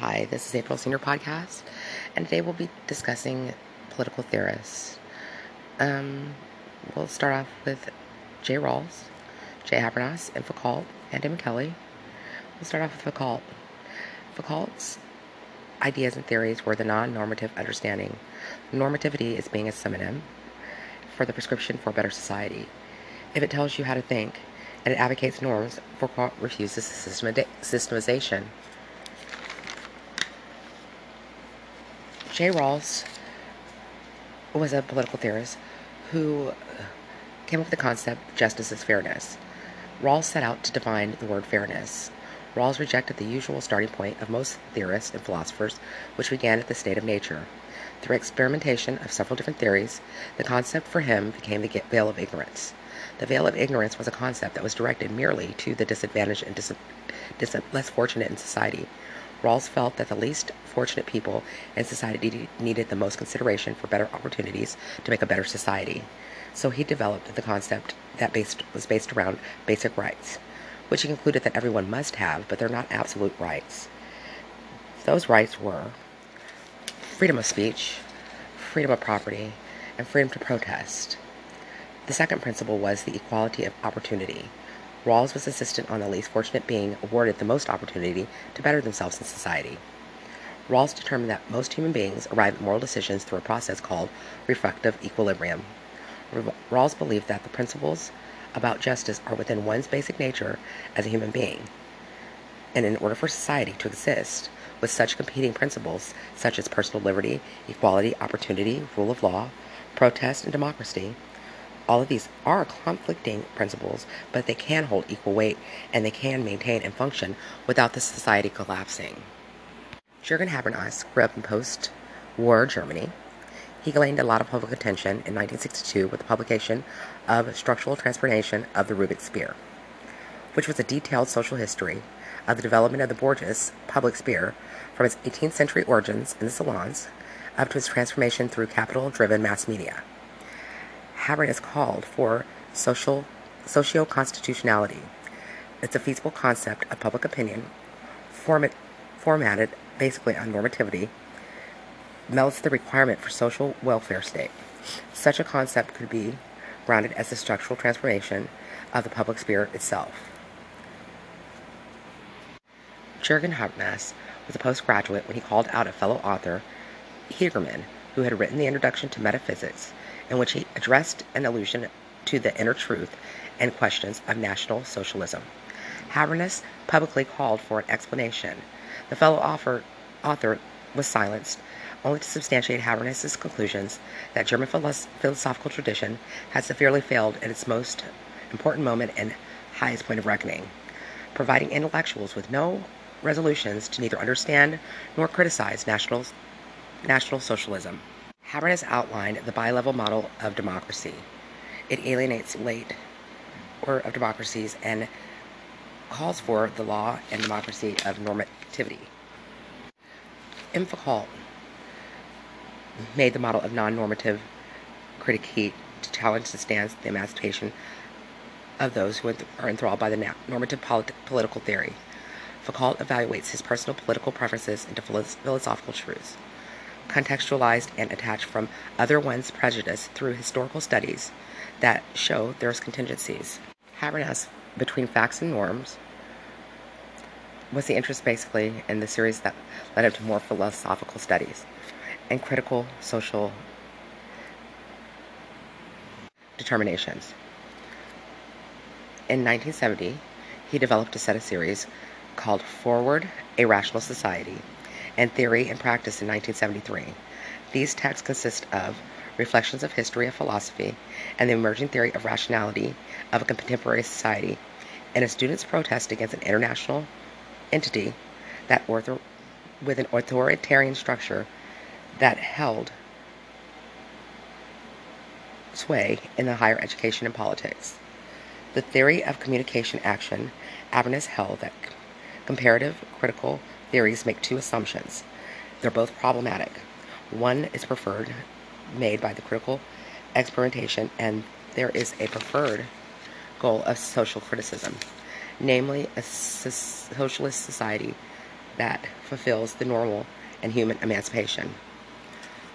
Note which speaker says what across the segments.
Speaker 1: Hi, this is April Senior Podcast, and today we'll be discussing political theorists. Um, we'll start off with J. Rawls, J. Habermas, and Foucault, and Tim Kelly. We'll start off with Foucault. Foucault's ideas and theories were the non normative understanding. Normativity is being a synonym for the prescription for a better society. If it tells you how to think and it advocates norms, Foucault refuses systemization. J. Rawls was a political theorist who came up with the concept justice is fairness. Rawls set out to define the word fairness. Rawls rejected the usual starting point of most theorists and philosophers, which began at the state of nature. Through experimentation of several different theories, the concept for him became the veil of ignorance. The veil of ignorance was a concept that was directed merely to the disadvantaged and dis- dis- less fortunate in society. Rawls felt that the least fortunate people in society needed the most consideration for better opportunities to make a better society. So he developed the concept that based, was based around basic rights, which he concluded that everyone must have, but they're not absolute rights. Those rights were freedom of speech, freedom of property, and freedom to protest. The second principle was the equality of opportunity. Rawls was insistent on the least fortunate being awarded the most opportunity to better themselves in society. Rawls determined that most human beings arrive at moral decisions through a process called reflective equilibrium. Rawls believed that the principles about justice are within one's basic nature as a human being. And in order for society to exist with such competing principles, such as personal liberty, equality, opportunity, rule of law, protest, and democracy, all of these are conflicting principles, but they can hold equal weight and they can maintain and function without the society collapsing. Jürgen Habermas grew up in post war Germany. He gained a lot of public attention in 1962 with the publication of Structural Transformation of the Public Sphere, which was a detailed social history of the development of the bourgeois public sphere from its 18th century origins in the salons up to its transformation through capital driven mass media. Habermas called for social socio-constitutionality. It's a feasible concept of public opinion, format, formatted basically on normativity, melts the requirement for social welfare state. Such a concept could be grounded as the structural transformation of the public spirit itself. Jürgen Habermas was a postgraduate when he called out a fellow author, Hegerman, who had written the Introduction to Metaphysics in which he addressed an allusion to the inner truth and questions of National Socialism. Habermas publicly called for an explanation. The fellow author, author was silenced, only to substantiate Habermas's conclusions that German philosophical tradition had severely failed at its most important moment and highest point of reckoning, providing intellectuals with no resolutions to neither understand nor criticize National, National Socialism. Habermas outlined the bi-level model of democracy. It alienates late or of democracies and calls for the law and democracy of normativity. Foucault made the model of non-normative critique to challenge the stance the emancipation of those who are enthralled by the normative polit- political theory. Foucault evaluates his personal political preferences into philosophical truths contextualized and attached from other one's prejudice through historical studies that show there's contingencies. Habermas, between facts and norms, was the interest basically in the series that led up to more philosophical studies and critical social determinations. In 1970, he developed a set of series called Forward A Rational Society and Theory and Practice in 1973. These texts consist of Reflections of History of Philosophy and the Emerging Theory of Rationality of a Contemporary Society, and a student's protest against an international entity that with an authoritarian structure that held sway in the higher education and politics. The theory of communication action, Habermas held that comparative critical theories make two assumptions. They're both problematic. One is preferred, made by the critical experimentation, and there is a preferred goal of social criticism, namely a socialist society that fulfills the normal and human emancipation.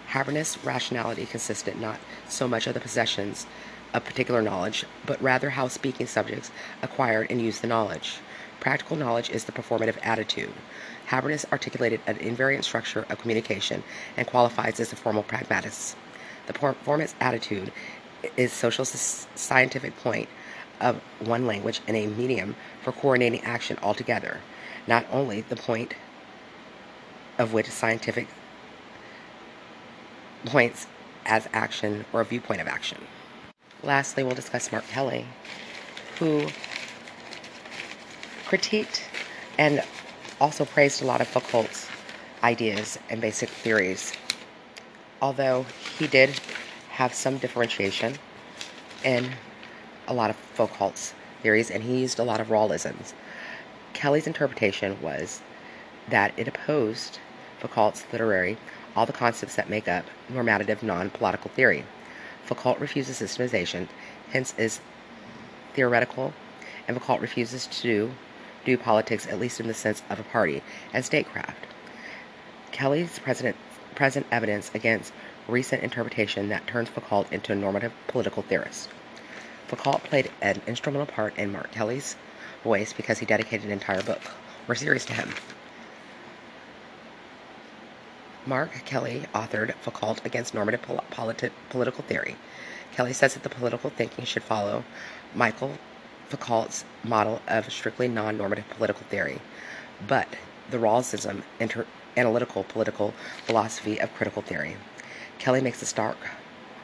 Speaker 1: Habermas' rationality consisted not so much of the possessions of particular knowledge, but rather how speaking subjects acquired and used the knowledge. Practical knowledge is the performative attitude. Habermas articulated an invariant structure of communication and qualifies as a formal pragmatist. The performance attitude is social scientific point of one language and a medium for coordinating action altogether, not only the point of which scientific points as action or a viewpoint of action. Lastly, we'll discuss Mark Kelly, who critiqued and also praised a lot of Foucault's ideas and basic theories, although he did have some differentiation in a lot of Foucault's theories, and he used a lot of Rawlisms. Kelly's interpretation was that it opposed Foucault's literary all the concepts that make up normative non-political theory. Foucault refuses systemization, hence is theoretical, and Foucault refuses to do, do politics, at least in the sense of a party, and statecraft. Kelly's present, present evidence against recent interpretation that turns Foucault into a normative political theorist. Foucault played an instrumental part in Mark Kelly's voice because he dedicated an entire book or series to him. Mark Kelly authored Foucault Against Normative Politi- Political Theory. Kelly says that the political thinking should follow Michael Foucault's model of strictly non normative political theory, but the Rawlsism inter- analytical political philosophy of critical theory. Kelly makes a stark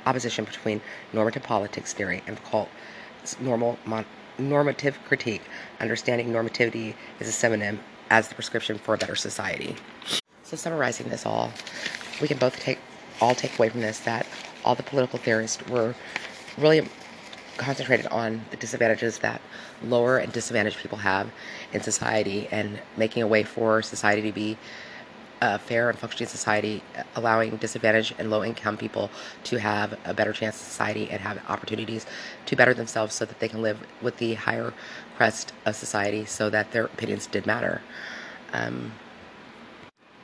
Speaker 1: opposition between normative politics theory and Foucault's normal mon- normative critique, understanding normativity is a synonym as the prescription for a better society. So summarizing this all, we can both take all take away from this that all the political theorists were really concentrated on the disadvantages that lower and disadvantaged people have in society and making a way for society to be a fair and functioning society, allowing disadvantaged and low income people to have a better chance in society and have opportunities to better themselves so that they can live with the higher crest of society so that their opinions did matter. Um,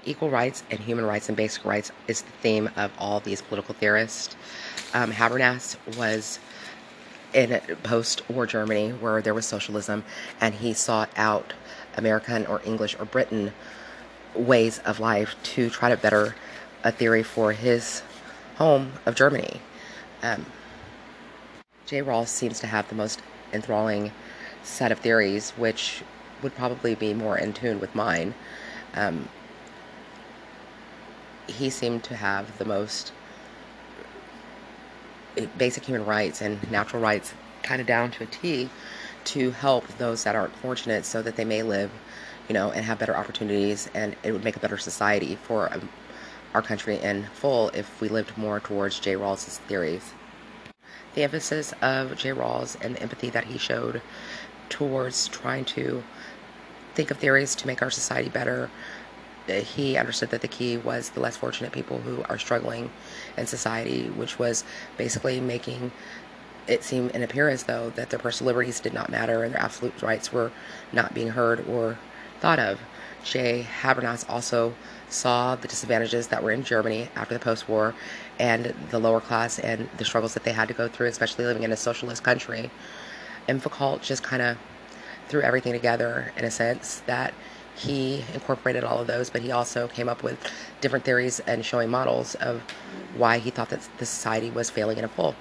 Speaker 1: equal rights and human rights and basic rights is the theme of all these political theorists. Um, Habermas was in post-war Germany where there was socialism, and he sought out American or English or Britain ways of life to try to better a theory for his home of Germany. Um, J. Rawls seems to have the most enthralling set of theories, which would probably be more in tune with mine. Um, he seemed to have the most basic human rights and natural rights kind of down to a T to help those that aren't fortunate so that they may live, you know, and have better opportunities and it would make a better society for um, our country in full if we lived more towards J. Rawls' theories. The emphasis of J. Rawls and the empathy that he showed towards trying to think of theories to make our society better he understood that the key was the less fortunate people who are struggling in society, which was basically making it seem and appear as though that their personal liberties did not matter and their absolute rights were not being heard or thought of. J. Habermas also saw the disadvantages that were in Germany after the post war and the lower class and the struggles that they had to go through, especially living in a socialist country. And Foucault just kind of threw everything together in a sense that he incorporated all of those, but he also came up with different theories and showing models of why he thought that the society was failing in a full.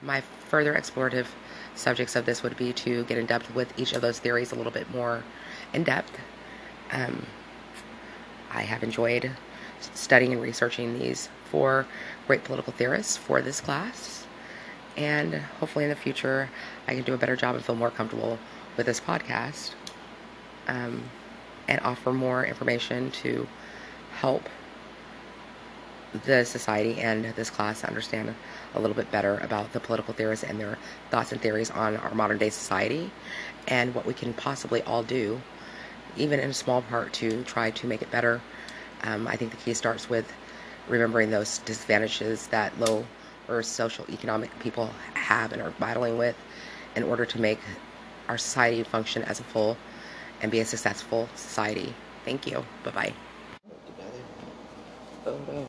Speaker 1: My further explorative subjects of this would be to get in depth with each of those theories a little bit more in depth. Um, I have enjoyed studying and researching these four great political theorists for this class, and hopefully in the future I can do a better job and feel more comfortable with this podcast um, and offer more information to help the society and this class understand a little bit better about the political theorists and their thoughts and theories on our modern day society and what we can possibly all do, even in a small part, to try to make it better. Um, I think the key starts with remembering those disadvantages that low or social economic people have and are battling with in order to make our society function as a full and be a successful society. Thank you. Bye bye.